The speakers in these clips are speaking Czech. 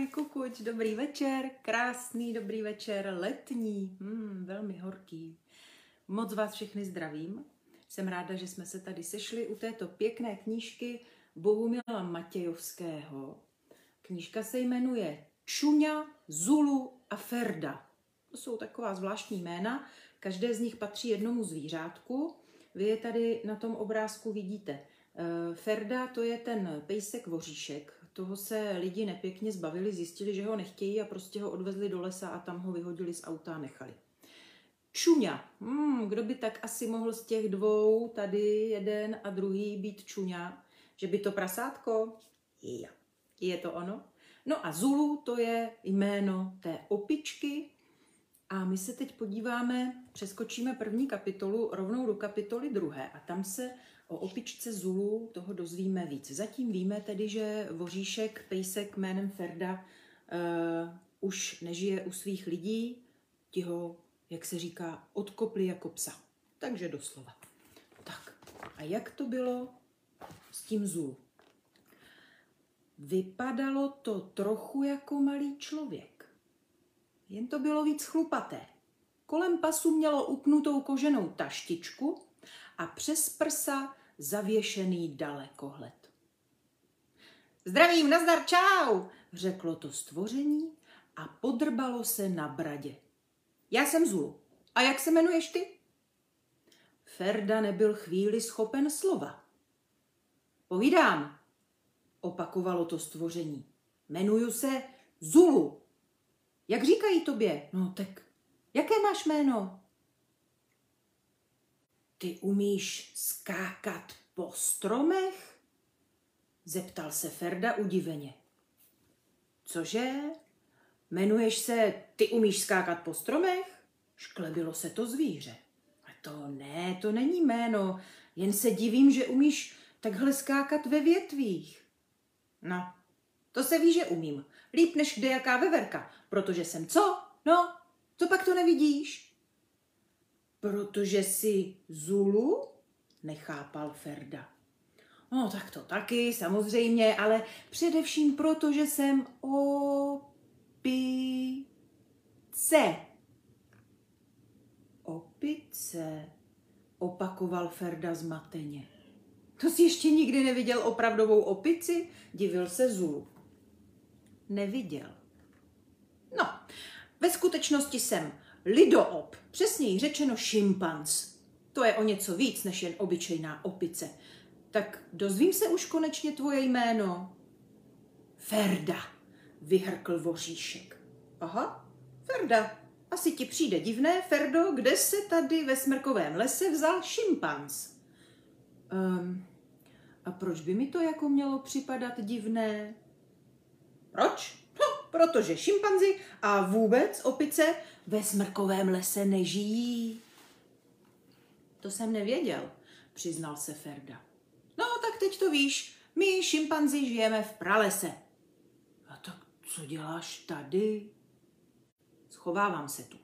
Ahoj, kukuč, dobrý večer, krásný dobrý večer, letní, hmm, velmi horký. Moc vás všechny zdravím. Jsem ráda, že jsme se tady sešli u této pěkné knížky Bohumila Matějovského. Knížka se jmenuje Čuňa, Zulu a Ferda. To jsou taková zvláštní jména, každé z nich patří jednomu zvířátku. Vy je tady na tom obrázku vidíte. Eh, Ferda to je ten pejsek voříšek, toho se lidi nepěkně zbavili, zjistili, že ho nechtějí a prostě ho odvezli do lesa a tam ho vyhodili z auta a nechali. Čuňa. Hmm, kdo by tak asi mohl z těch dvou, tady jeden a druhý, být čuňa? Že by to prasátko? Jo. Je to ono? No a Zulu to je jméno té opičky. A my se teď podíváme, přeskočíme první kapitolu rovnou do kapitoly druhé a tam se O opičce Zulu toho dozvíme víc. Zatím víme tedy, že voříšek, pejsek jménem Ferda uh, už nežije u svých lidí, ti ho, jak se říká, odkopli jako psa. Takže doslova. Tak, a jak to bylo s tím Zulu? Vypadalo to trochu jako malý člověk. Jen to bylo víc chlupaté. Kolem pasu mělo upnutou koženou taštičku a přes prsa zavěšený dalekohled. Zdravím, nazdar, čau, řeklo to stvoření a podrbalo se na bradě. Já jsem Zulu. A jak se jmenuješ ty? Ferda nebyl chvíli schopen slova. Povídám, opakovalo to stvoření. Jmenuju se Zulu. Jak říkají tobě? No tak, jaké máš jméno? Ty umíš skákat po stromech? Zeptal se Ferda udiveně. Cože? Jmenuješ se Ty umíš skákat po stromech? Šklebilo se to zvíře. A to ne, to není jméno, jen se divím, že umíš takhle skákat ve větvích. No, to se ví, že umím. Líp než kde jaká veverka, protože jsem co? No, co pak to nevidíš? Protože jsi Zulu? Nechápal Ferda. No tak to taky, samozřejmě, ale především proto, že jsem opice. Opice, opakoval Ferda zmateně. To jsi ještě nikdy neviděl opravdovou opici? Divil se Zulu. Neviděl. No, ve skutečnosti jsem lidoop, přesněji řečeno šimpanz. To je o něco víc než jen obyčejná opice. Tak dozvím se už konečně tvoje jméno. Ferda, vyhrkl voříšek. Aha, Ferda. Asi ti přijde divné, Ferdo, kde se tady ve smrkovém lese vzal šimpanz? Um, a proč by mi to jako mělo připadat divné? Proč? No, protože šimpanzi a vůbec opice ve smrkovém lese nežijí. To jsem nevěděl, přiznal se Ferda. No, tak teď to víš, my šimpanzi žijeme v pralese. A tak co děláš tady? Schovávám se tu.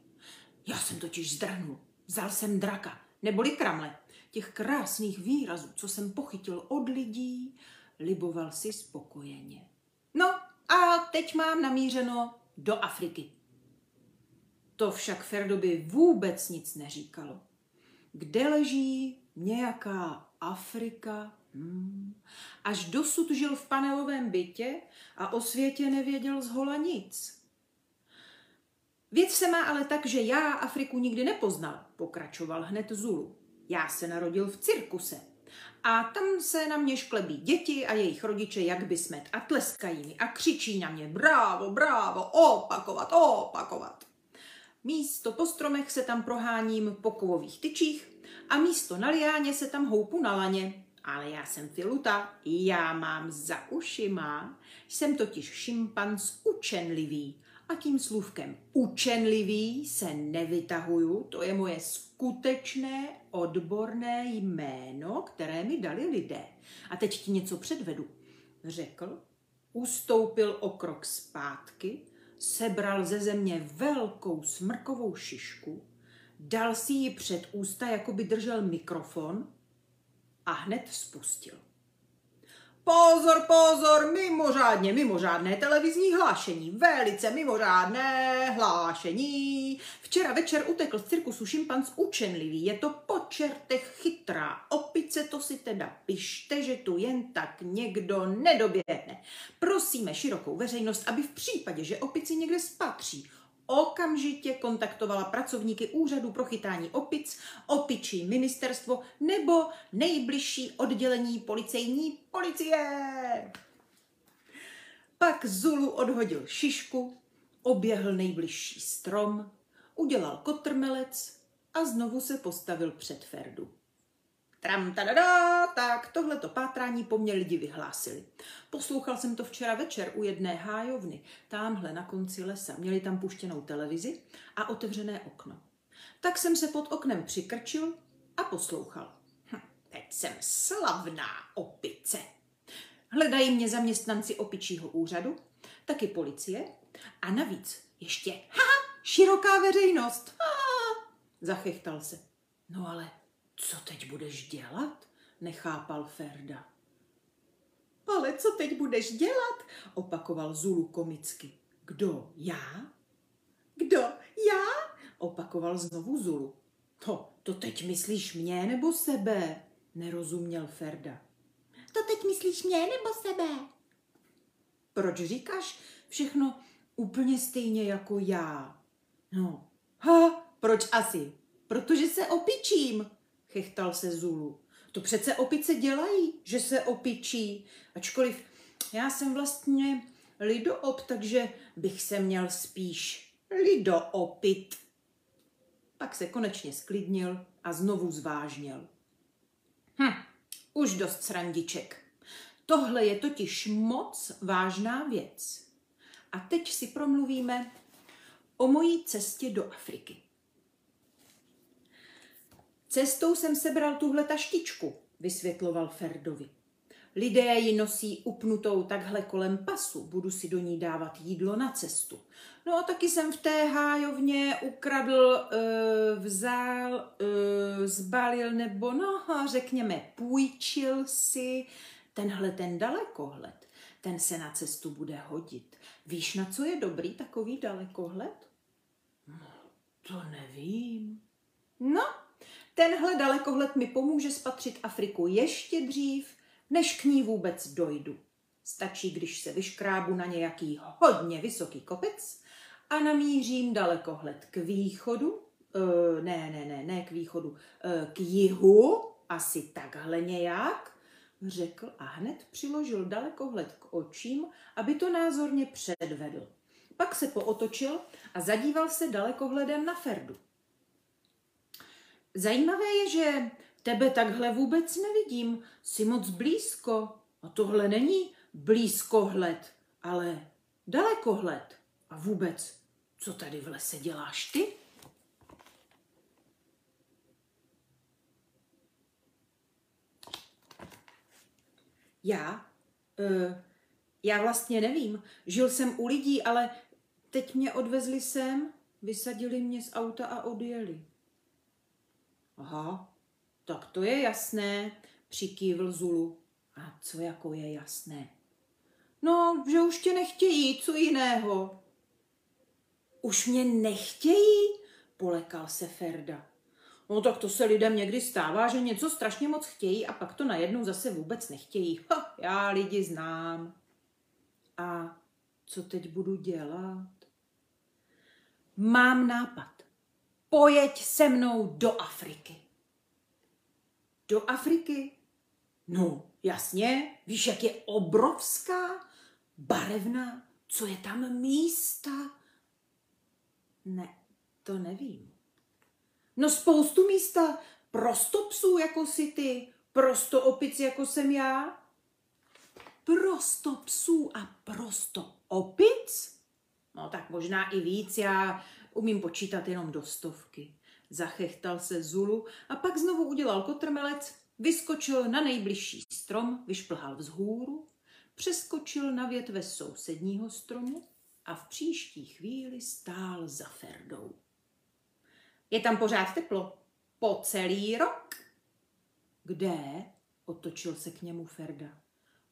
Já jsem totiž zdrhnul. Vzal jsem draka, neboli kramle. Těch krásných výrazů, co jsem pochytil od lidí, liboval si spokojeně. Teď mám namířeno do Afriky. To však Ferdovi vůbec nic neříkalo. Kde leží nějaká Afrika? Hmm. Až dosud žil v panelovém bytě a o světě nevěděl z hola nic. Věc se má ale tak, že já Afriku nikdy nepoznal, pokračoval hned Zulu. Já se narodil v cirkuse. A tam se na mě šklebí děti a jejich rodiče jak by smet a tleskají mi a křičí na mě brávo, brávo, opakovat, opakovat. Místo po stromech se tam proháním po kovových tyčích a místo na liáně se tam houpu na laně. Ale já jsem filuta, já mám za ušima, jsem totiž šimpanz učenlivý. A tím slůvkem učenlivý se nevytahuju, to je moje skutečné odborné jméno, které mi dali lidé. A teď ti něco předvedu. Řekl, ustoupil o krok zpátky, sebral ze země velkou smrkovou šišku, dal si ji před ústa, jako by držel mikrofon a hned spustil. Pozor, pozor, mimořádně, mimořádné televizní hlášení, velice mimořádné hlášení. Včera večer utekl z cirkusu šimpanz učenlivý, je to po čertech chytrá opice, to si teda pište, že tu jen tak někdo nedoběhne. Prosíme širokou veřejnost, aby v případě, že opici někde spatří, okamžitě kontaktovala pracovníky úřadu pro chytání opic, opičí ministerstvo nebo nejbližší oddělení policejní policie. Pak Zulu odhodil šišku, oběhl nejbližší strom, udělal kotrmelec a znovu se postavil před Ferdu. Tram, tadada, tak tohleto pátrání po mně lidi vyhlásili. Poslouchal jsem to včera večer u jedné hájovny, tamhle na konci lesa. Měli tam puštěnou televizi a otevřené okno. Tak jsem se pod oknem přikrčil a poslouchal. Hm, teď jsem slavná opice. Hledají mě zaměstnanci opičího úřadu, taky policie a navíc ještě ha, široká veřejnost. Ha, zachechtal se. No ale co teď budeš dělat? Nechápal Ferda. Ale co teď budeš dělat? Opakoval Zulu komicky. Kdo? Já? Kdo? Já? Opakoval znovu Zulu. To, to teď myslíš mě nebo sebe? Nerozuměl Ferda. To teď myslíš mě nebo sebe? Proč říkáš všechno úplně stejně jako já? No, ha, proč asi? Protože se opičím, chechtal se Zulu. To přece opice dělají, že se opičí. Ačkoliv já jsem vlastně lidoop, takže bych se měl spíš lidoopit. Pak se konečně sklidnil a znovu zvážnil. Hm, už dost srandiček. Tohle je totiž moc vážná věc. A teď si promluvíme o mojí cestě do Afriky. Cestou jsem sebral tuhle taštičku, vysvětloval Ferdovi. Lidé ji nosí upnutou takhle kolem pasu, budu si do ní dávat jídlo na cestu. No a taky jsem v té hájovně ukradl, e, vzal, e, zbalil nebo no, řekněme, půjčil si tenhle ten dalekohled. Ten se na cestu bude hodit. Víš, na co je dobrý takový dalekohled? No, to nevím. No, Tenhle dalekohled mi pomůže spatřit Afriku ještě dřív, než k ní vůbec dojdu. Stačí, když se vyškrábu na nějaký hodně vysoký kopec a namířím dalekohled k východu, e, ne, ne, ne, ne k východu, e, k jihu, asi takhle nějak, řekl a hned přiložil dalekohled k očím, aby to názorně předvedl. Pak se pootočil a zadíval se dalekohledem na Ferdu. Zajímavé je, že tebe takhle vůbec nevidím. Jsi moc blízko. A tohle není blízkohled, ale dalekohled. A vůbec, co tady v lese děláš ty? Já? E, já vlastně nevím. Žil jsem u lidí, ale teď mě odvezli sem, vysadili mě z auta a odjeli. Aha, tak to je jasné, přikývl Zulu. A co jako je jasné? No, že už tě nechtějí, co jiného. Už mě nechtějí? Polekal se Ferda. No tak to se lidem někdy stává, že něco strašně moc chtějí a pak to najednou zase vůbec nechtějí. Ha, já lidi znám. A co teď budu dělat? Mám nápad pojeď se mnou do Afriky. Do Afriky? No, jasně, víš, jak je obrovská, barevná, co je tam místa? Ne, to nevím. No spoustu místa, prosto psů jako si ty, prosto opic jako jsem já. Prosto psů a prosto opic? No tak možná i víc, já Umím počítat jenom do stovky. Zachechtal se Zulu a pak znovu udělal kotrmelec, vyskočil na nejbližší strom, vyšplhal vzhůru, přeskočil na větve sousedního stromu a v příští chvíli stál za Ferdou. Je tam pořád teplo. Po celý rok. Kde? Otočil se k němu Ferda.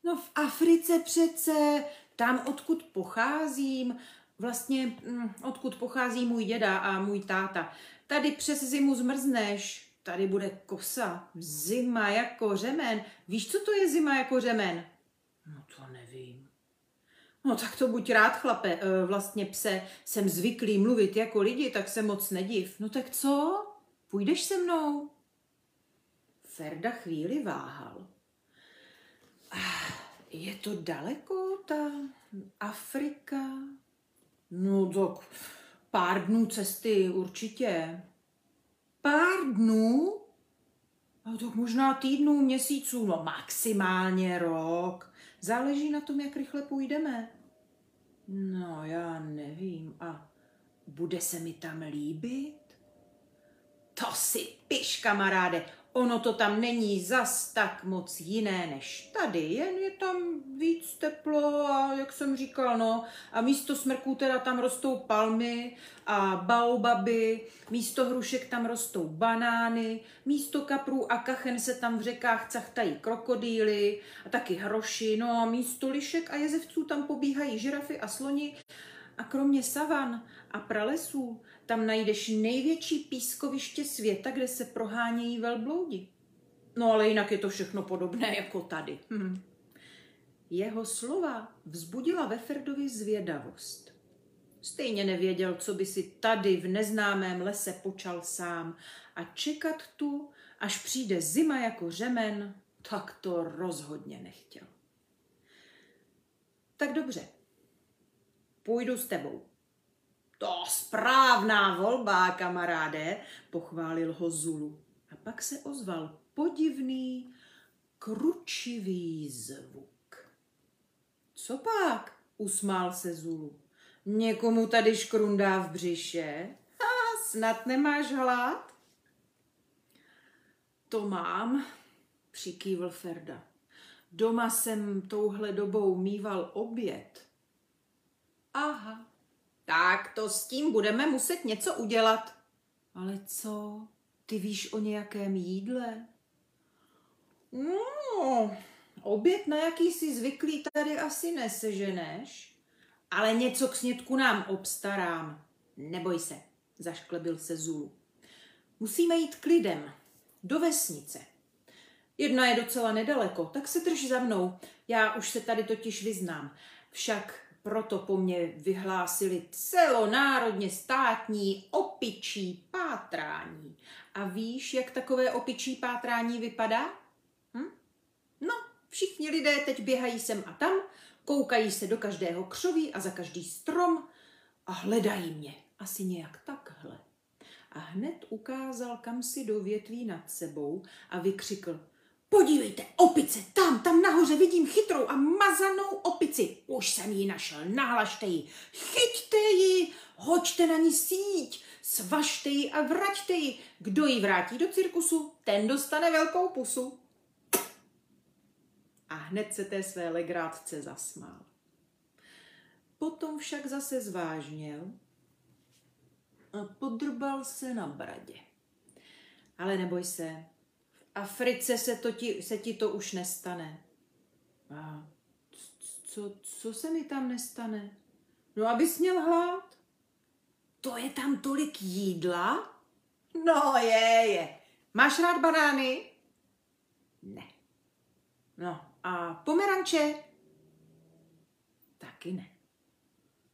No v Africe přece, tam odkud pocházím, vlastně mm, odkud pochází můj děda a můj táta. Tady přes zimu zmrzneš, tady bude kosa, zima jako řemen. Víš, co to je zima jako řemen? No to nevím. No tak to buď rád, chlape, e, vlastně pse, jsem zvyklý mluvit jako lidi, tak se moc nediv. No tak co? Půjdeš se mnou? Ferda chvíli váhal. Ah, je to daleko, ta Afrika? No tak pár dnů cesty určitě. Pár dnů? No tak možná týdnů, měsíců, no maximálně rok. Záleží na tom, jak rychle půjdeme. No, já nevím. A bude se mi tam líbit? To si piš, kamaráde. Ono to tam není zas tak moc jiné než tady, jen je tam víc teplo a jak jsem říkal, no, a místo smrků teda tam rostou palmy a baobaby, místo hrušek tam rostou banány, místo kaprů a kachen se tam v řekách cachtají krokodýly a taky hroši, no a místo lišek a jezevců tam pobíhají žirafy a sloni. A kromě savan a pralesů tam najdeš největší pískoviště světa, kde se prohánějí velbloudi. No ale jinak je to všechno podobné jako tady. Hm. Jeho slova vzbudila ve Ferdovi zvědavost. Stejně nevěděl, co by si tady v neznámém lese počal sám a čekat tu, až přijde zima jako řemen, tak to rozhodně nechtěl. Tak dobře, půjdu s tebou, to správná volba, kamaráde, pochválil ho Zulu. A pak se ozval podivný, kručivý zvuk. Co pak? usmál se Zulu. Někomu tady škrundá v břiše? Ha, snad nemáš hlad? To mám, přikývl Ferda. Doma jsem touhle dobou mýval oběd. Aha, tak to s tím budeme muset něco udělat. Ale co? Ty víš o nějakém jídle? No, oběd, na jaký jsi zvyklý, tady asi neseženeš. Ale něco k snědku nám obstarám. Neboj se, zašklebil se Zulu. Musíme jít k lidem, do vesnice. Jedna je docela nedaleko, tak se drž za mnou. Já už se tady totiž vyznám. Však proto po mně vyhlásili celonárodně státní opičí pátrání. A víš, jak takové opičí pátrání vypadá? Hm? No, všichni lidé teď běhají sem a tam, koukají se do každého křoví a za každý strom a hledají mě. Asi nějak takhle. A hned ukázal kam si do větví nad sebou a vykřikl – Podívejte, opice, tam, tam nahoře vidím chytrou a mazanou opici. Už jsem ji našel, nahlašte ji. Chyťte ji, hoďte na ní síť, svažte ji a vraťte ji. Kdo ji vrátí do cirkusu, ten dostane velkou pusu. A hned se té své legrátce zasmál. Potom však zase zvážněl a podrbal se na bradě. Ale neboj se, Africe se, to ti, se ti to už nestane. A co, co se mi tam nestane? No, abys měl hlad. To je tam tolik jídla? No, je, je. Máš rád banány? Ne. No, a pomeranče? Taky ne.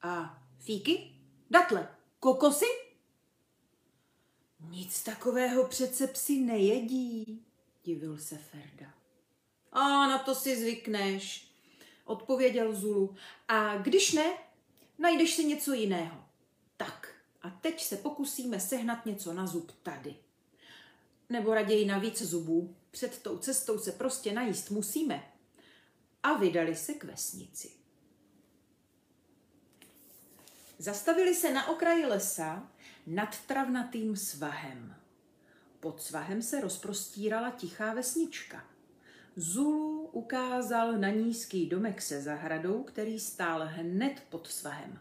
A fíky? Datle? Kokosy? Nic takového přece psi nejedí divil se Ferda. A na to si zvykneš, odpověděl Zulu. A když ne, najdeš si něco jiného. Tak, a teď se pokusíme sehnat něco na zub tady. Nebo raději na víc zubů. Před tou cestou se prostě najíst musíme. A vydali se k vesnici. Zastavili se na okraji lesa nad travnatým svahem. Pod svahem se rozprostírala tichá vesnička. Zulu ukázal na nízký domek se zahradou, který stál hned pod svahem.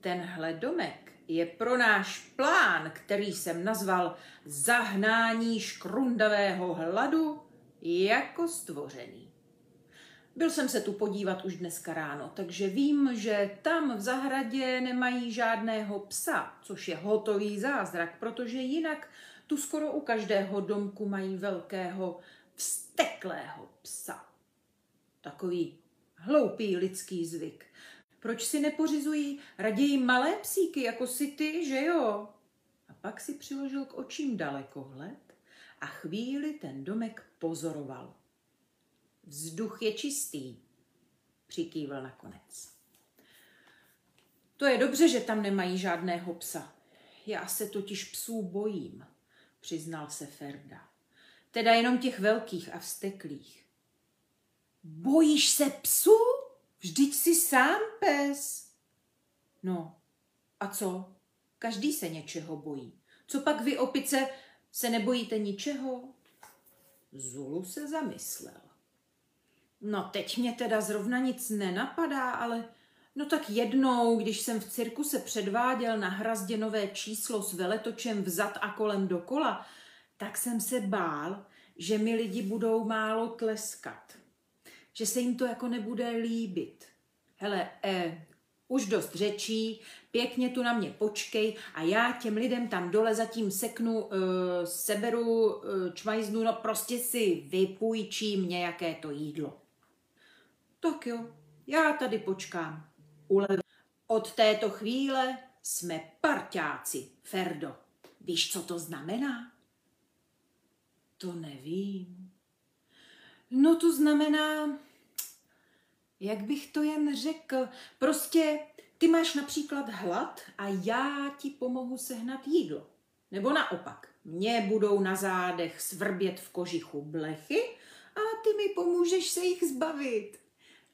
Tenhle domek je pro náš plán, který jsem nazval zahnání škrundavého hladu, jako stvořený. Byl jsem se tu podívat už dneska ráno, takže vím, že tam v zahradě nemají žádného psa, což je hotový zázrak, protože jinak tu skoro u každého domku mají velkého vsteklého psa. Takový hloupý lidský zvyk. Proč si nepořizují raději malé psíky, jako si ty, že jo? A pak si přiložil k očím dalekohled a chvíli ten domek pozoroval. Vzduch je čistý, přikývl nakonec. To je dobře, že tam nemají žádného psa. Já se totiž psů bojím, přiznal se Ferda. Teda jenom těch velkých a vsteklých. Bojíš se psů? Vždyť jsi sám pes. No, a co? Každý se něčeho bojí. Co pak vy, opice, se nebojíte ničeho? Zulu se zamyslel. No teď mě teda zrovna nic nenapadá, ale no tak jednou, když jsem v cirkuse předváděl na hrazdě nové číslo s veletočem vzad a kolem dokola, tak jsem se bál, že mi lidi budou málo tleskat. Že se jim to jako nebude líbit. Hele, eh, už dost řečí, pěkně tu na mě počkej a já těm lidem tam dole zatím seknu, uh, seberu, uh, čmajznu, no prostě si vypůjčím nějaké to jídlo. Tak jo, já tady počkám. Ulev. Od této chvíle jsme parťáci, Ferdo. Víš, co to znamená? To nevím. No to znamená, jak bych to jen řekl, prostě ty máš například hlad a já ti pomohu sehnat jídlo. Nebo naopak, mě budou na zádech svrbět v kožichu blechy a ty mi pomůžeš se jich zbavit.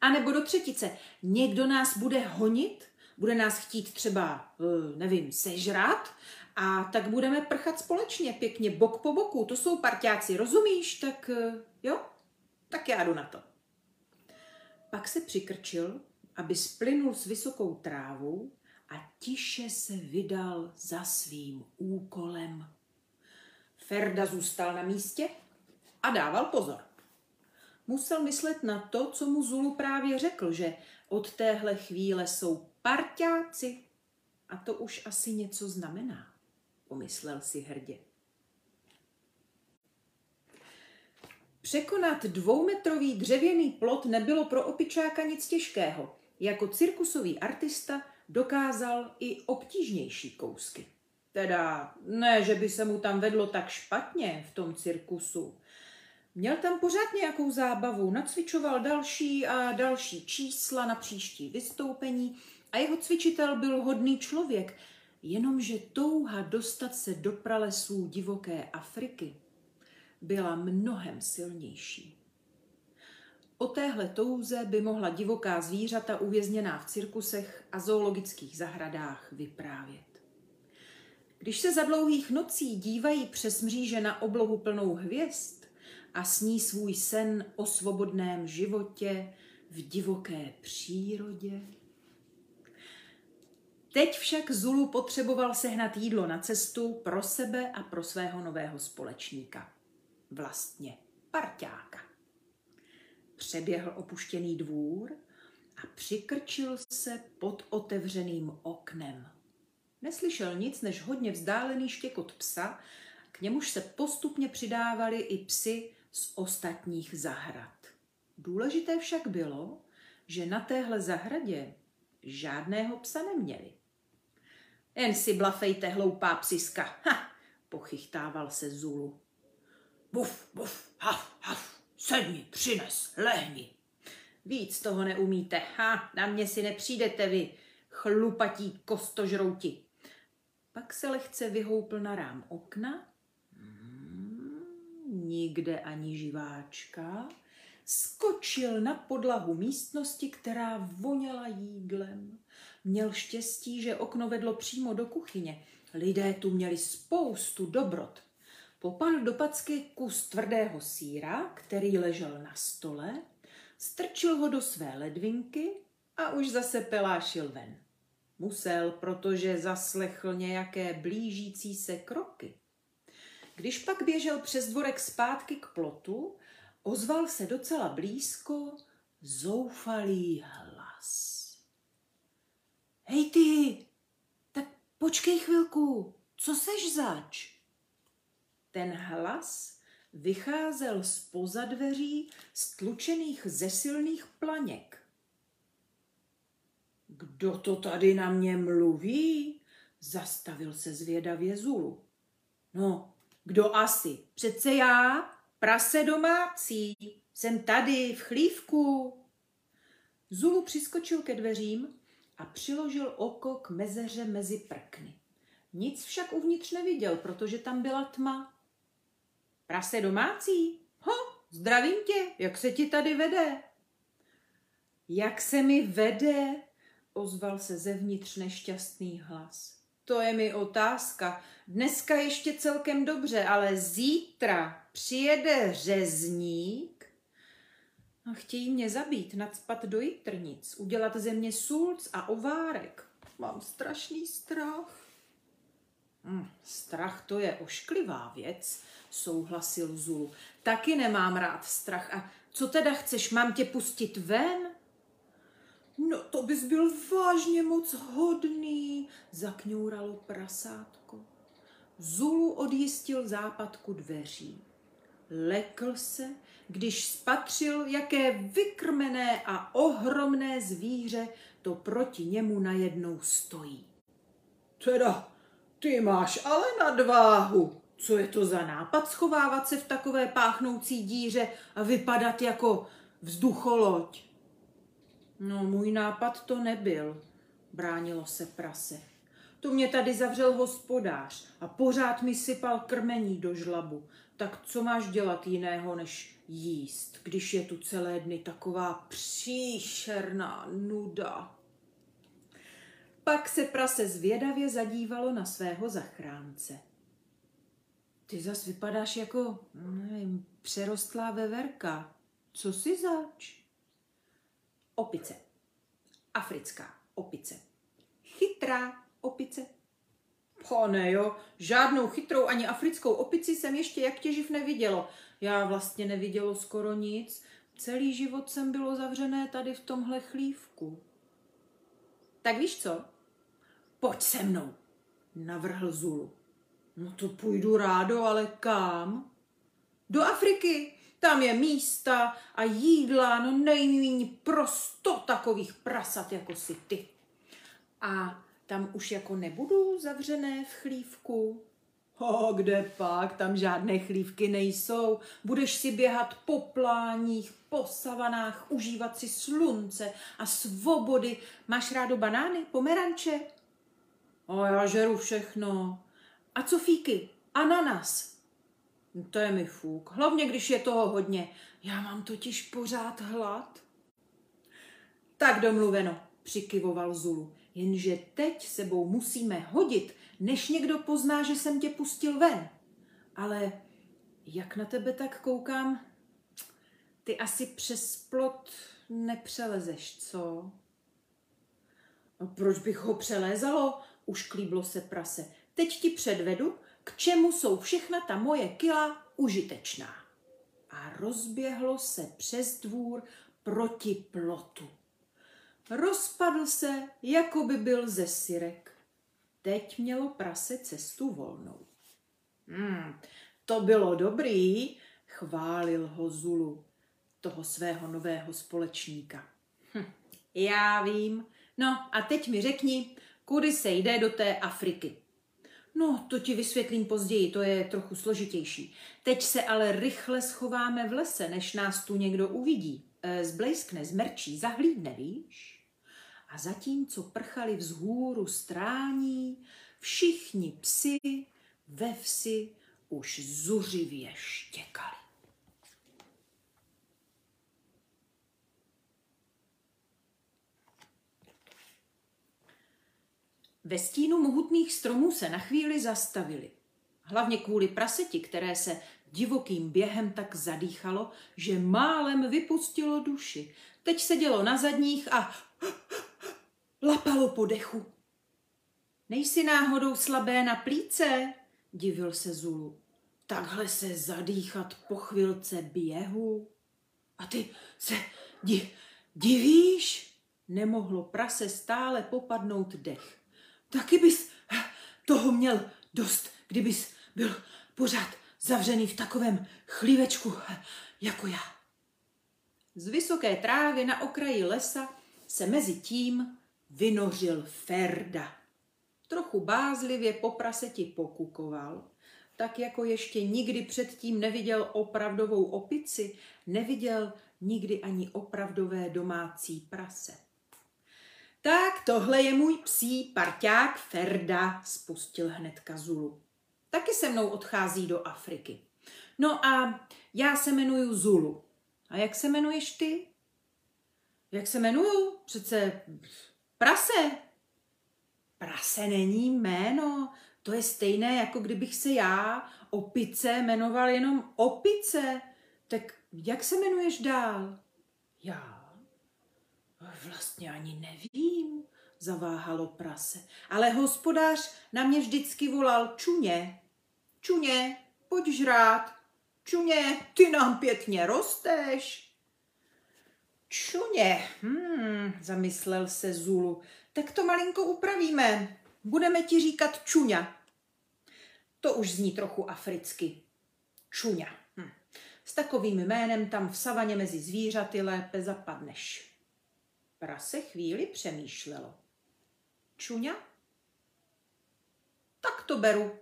A nebo do třetice, někdo nás bude honit, bude nás chtít třeba, eh, nevím, sežrat a tak budeme prchat společně, pěkně bok po boku. To jsou parťáci, rozumíš? Tak eh, jo, tak já jdu na to. Pak se přikrčil, aby splynul s vysokou trávou a tiše se vydal za svým úkolem. Ferda zůstal na místě a dával pozor. Musel myslet na to, co mu Zulu právě řekl, že od téhle chvíle jsou parťáci. A to už asi něco znamená, pomyslel si hrdě. Překonat dvoumetrový dřevěný plot nebylo pro opičáka nic těžkého. Jako cirkusový artista dokázal i obtížnější kousky. Teda ne, že by se mu tam vedlo tak špatně v tom cirkusu. Měl tam pořád nějakou zábavu, nacvičoval další a další čísla na příští vystoupení a jeho cvičitel byl hodný člověk, jenomže touha dostat se do pralesů divoké Afriky byla mnohem silnější. O téhle touze by mohla divoká zvířata uvězněná v cirkusech a zoologických zahradách vyprávět. Když se za dlouhých nocí dívají přes mříže na oblohu plnou hvězd a sní svůj sen o svobodném životě v divoké přírodě, Teď však Zulu potřeboval sehnat jídlo na cestu pro sebe a pro svého nového společníka vlastně parťáka. Přeběhl opuštěný dvůr a přikrčil se pod otevřeným oknem. Neslyšel nic než hodně vzdálený štěkot psa, k němuž se postupně přidávali i psy z ostatních zahrad. Důležité však bylo, že na téhle zahradě žádného psa neměli. Jen si blafejte, hloupá psiska, ha, pochychtával se Zulu. Buf, buf, haf, haf, sedni, přines, lehni. Víc toho neumíte, ha, na mě si nepřijdete vy, chlupatí kostožrouti. Pak se lehce vyhoupl na rám okna, nikde ani živáčka, skočil na podlahu místnosti, která voněla jídlem. Měl štěstí, že okno vedlo přímo do kuchyně. Lidé tu měli spoustu dobrot. Popal do packy kus tvrdého síra, který ležel na stole, strčil ho do své ledvinky a už zase pelášil ven. Musel, protože zaslechl nějaké blížící se kroky. Když pak běžel přes dvorek zpátky k plotu, ozval se docela blízko zoufalý hlas. Hej ty, tak počkej chvilku, co seš zač? Ten hlas vycházel z poza dveří stlučených ze silných planěk. Kdo to tady na mě mluví? Zastavil se zvědavě Zulu. No, kdo asi? Přece já, prase domácí, jsem tady v chlívku. Zulu přiskočil ke dveřím a přiložil oko k mezeře mezi prkny. Nic však uvnitř neviděl, protože tam byla tma. Prase domácí? Ho, zdravím tě, jak se ti tady vede? Jak se mi vede? Ozval se zevnitř nešťastný hlas. To je mi otázka. Dneska ještě celkem dobře, ale zítra přijede řezník a chtějí mě zabít, nadspat do jitrnic, udělat ze mě sulc a ovárek. Mám strašný strach. Hm, strach to je ošklivá věc, souhlasil Zulu. Taky nemám rád strach. A co teda chceš, mám tě pustit ven? No to bys byl vážně moc hodný, zakňouralo prasátko. Zulu odjistil západku dveří. Lekl se, když spatřil, jaké vykrmené a ohromné zvíře to proti němu najednou stojí. Teda, ty máš ale nadváhu. Co je to za nápad schovávat se v takové páchnoucí díře a vypadat jako vzducholoď? No, můj nápad to nebyl, bránilo se prase. To mě tady zavřel hospodář a pořád mi sypal krmení do žlabu. Tak co máš dělat jiného, než jíst, když je tu celé dny taková příšerná nuda? Pak se prase zvědavě zadívalo na svého zachránce. Ty zas vypadáš jako, nevím, přerostlá veverka. Co si zač? Opice. Africká opice. Chytrá opice. Pane jo, žádnou chytrou ani africkou opici jsem ještě jak těživ nevidělo. Já vlastně nevidělo skoro nic. Celý život jsem bylo zavřené tady v tomhle chlívku. Tak víš co? Pojď se mnou, navrhl Zulu. No to půjdu rádo, ale kam? Do Afriky. Tam je místa a jídla, no nejméně pro sto takových prasat jako si ty. A tam už jako nebudu zavřené v chlívku? O, kde pak, tam žádné chlívky nejsou. Budeš si běhat po pláních, po savanách, užívat si slunce a svobody. Máš rádo banány, pomeranče? O, já žeru všechno. A co fíky? Ananas. To je mi fuk. Hlavně, když je toho hodně. Já mám totiž pořád hlad. Tak domluveno, přikyvoval Zulu. Jenže teď sebou musíme hodit, než někdo pozná, že jsem tě pustil ven. Ale jak na tebe tak koukám, ty asi přes plot nepřelezeš, co? No proč bych ho přelézalo? Už klíblo se prase. Teď ti předvedu, k čemu jsou všechna ta moje kila užitečná. A rozběhlo se přes dvůr proti plotu. Rozpadl se, jako by byl ze syrek. Teď mělo prase cestu volnou. Hmm, to bylo dobrý, chválil ho Zulu, toho svého nového společníka. Hm, já vím. No a teď mi řekni, kudy se jde do té Afriky. No, to ti vysvětlím později, to je trochu složitější. Teď se ale rychle schováme v lese, než nás tu někdo uvidí. E, zblejskne, zmerčí, zahlídne, víš? A zatímco prchali vzhůru strání, všichni psi ve vsi už zuřivě štěkali. Ve stínu mohutných stromů se na chvíli zastavili. Hlavně kvůli praseti, které se divokým během tak zadýchalo, že málem vypustilo duši. Teď sedělo na zadních a lapalo po dechu. Nejsi náhodou slabé na plíce? divil se Zulu. Takhle se zadýchat po chvilce běhu? A ty se di, Divíš? Nemohlo prase stále popadnout dech. Taky bys toho měl dost, kdybys byl pořád zavřený v takovém chlívečku jako já. Z vysoké trávy na okraji lesa se mezi tím vynořil Ferda. Trochu bázlivě po praseti pokukoval, tak jako ještě nikdy předtím neviděl opravdovou opici, neviděl nikdy ani opravdové domácí prase. Tak tohle je můj psí parťák Ferda, spustil hnedka Zulu. Taky se mnou odchází do Afriky. No a já se jmenuju Zulu. A jak se jmenuješ ty? Jak se jmenuju? Přece prase. Prase není jméno. To je stejné, jako kdybych se já, opice, jmenoval jenom opice. Tak jak se jmenuješ dál? Já? Vlastně ani nevím, zaváhalo prase. Ale hospodář na mě vždycky volal čuně. Čuně, pojď žrát. Čuně, ty nám pěkně rosteš. Čuně, hmm, zamyslel se Zulu, tak to malinko upravíme. Budeme ti říkat čuňa. To už zní trochu africky. Čuňa. Hm. S takovým jménem tam v savaně mezi zvířaty lépe zapadneš. Prase chvíli přemýšlelo. Čuňa? Tak to beru.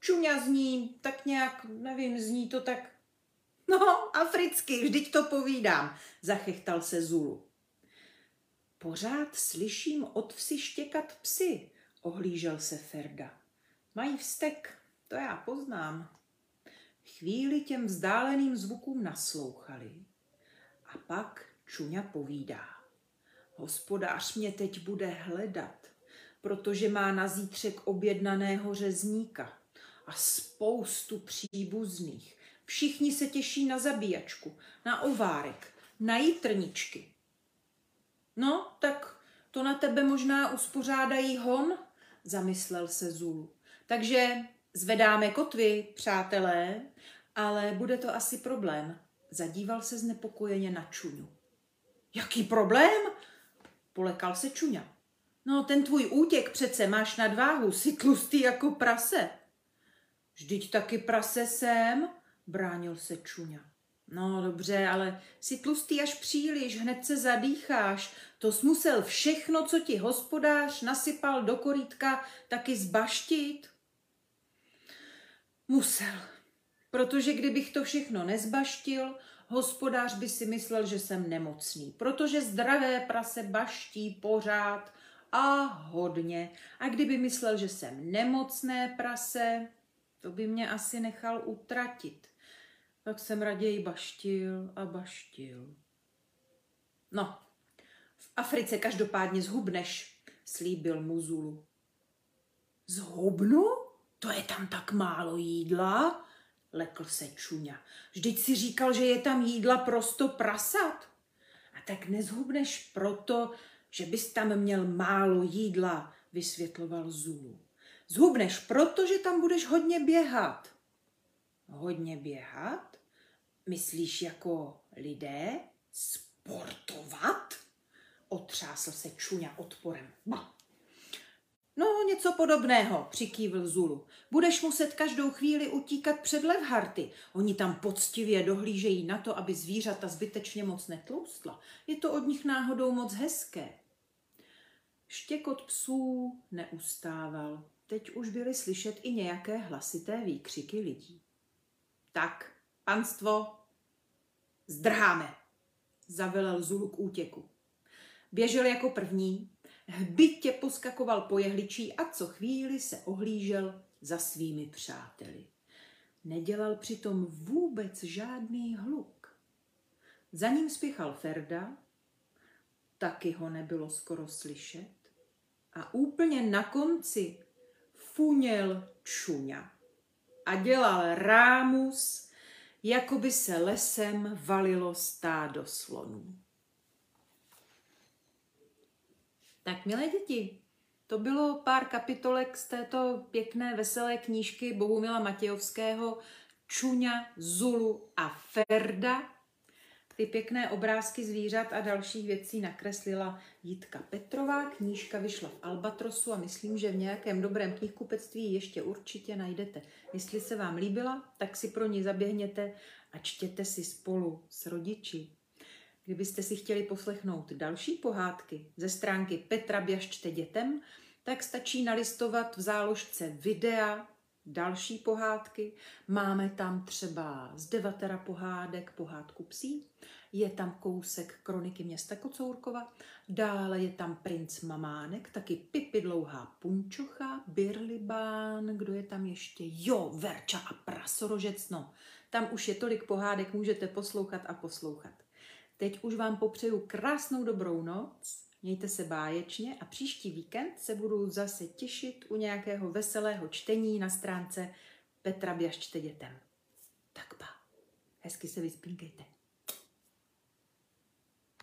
Čuňa zní tak nějak, nevím, zní to tak... No, africky, vždyť to povídám, zachechtal se Zulu. Pořád slyším od vsi štěkat psy, ohlížel se Ferda. Mají vztek, to já poznám. Chvíli těm vzdáleným zvukům naslouchali. A pak Čuňa povídá. Hospodář mě teď bude hledat, protože má na zítřek objednaného řezníka a spoustu příbuzných. Všichni se těší na zabíjačku, na ovárek, na jitrničky. No, tak to na tebe možná uspořádají hon, zamyslel se Zulu. Takže zvedáme kotvy, přátelé, ale bude to asi problém. Zadíval se znepokojeně na Čuňu. Jaký problém? Polekal se Čuňa. No, ten tvůj útěk přece máš nadváhu, si tlustý jako prase. Vždyť taky prase jsem, bránil se Čuňa. No dobře, ale si tlustý až příliš, hned se zadýcháš. To jsi musel všechno, co ti hospodář nasypal do korítka, taky zbaštit. Musel, protože kdybych to všechno nezbaštil, hospodář by si myslel, že jsem nemocný, protože zdravé prase baští pořád a hodně. A kdyby myslel, že jsem nemocné prase, to by mě asi nechal utratit. Tak jsem raději baštil a baštil. No, v Africe každopádně zhubneš, slíbil mu Zulu. Zhubnu? To je tam tak málo jídla? Lekl se Čuňa. Vždyť si říkal, že je tam jídla prosto prasat. A tak nezhubneš proto, že bys tam měl málo jídla, vysvětloval Zulu. Zhubneš proto, že tam budeš hodně běhat. Hodně běhat? Myslíš jako lidé? Sportovat? Otřásl se Čuňa odporem. Bah. No, něco podobného, přikývil Zulu. Budeš muset každou chvíli utíkat před Levharty. Oni tam poctivě dohlížejí na to, aby zvířata zbytečně moc netloustla. Je to od nich náhodou moc hezké. Štěkot psů neustával. Teď už byly slyšet i nějaké hlasité výkřiky lidí. Tak, panstvo, zdrháme, zavelel Zulu k útěku. Běžel jako první, hbitě poskakoval po jehličí a co chvíli se ohlížel za svými přáteli. Nedělal přitom vůbec žádný hluk. Za ním spěchal Ferda, taky ho nebylo skoro slyšet. A úplně na konci funěl čuňa a dělal rámus, jako by se lesem valilo stádo slonů. Tak milé děti, to bylo pár kapitolek z této pěkné, veselé knížky Bohumila Matějovského Čuňa, Zulu a Ferda. Ty pěkné obrázky zvířat a dalších věcí nakreslila Jitka Petrová. Knížka vyšla v Albatrosu a myslím, že v nějakém dobrém knihkupectví ještě určitě najdete. Jestli se vám líbila, tak si pro ní zaběhněte a čtěte si spolu s rodiči. Kdybyste si chtěli poslechnout další pohádky ze stránky Petra Běžčte dětem, tak stačí nalistovat v záložce videa další pohádky. Máme tam třeba z devatera pohádek pohádku psí, je tam kousek kroniky města Kocourkova, dále je tam princ Mamánek, taky Pipi dlouhá punčocha, Birlibán, kdo je tam ještě? Jo, Verča a prasorožec, no. Tam už je tolik pohádek, můžete poslouchat a poslouchat. Teď už vám popřeju krásnou dobrou noc, mějte se báječně a příští víkend se budu zase těšit u nějakého veselého čtení na stránce Petra Běž čte dětem. Tak pa, hezky se vyspínkejte.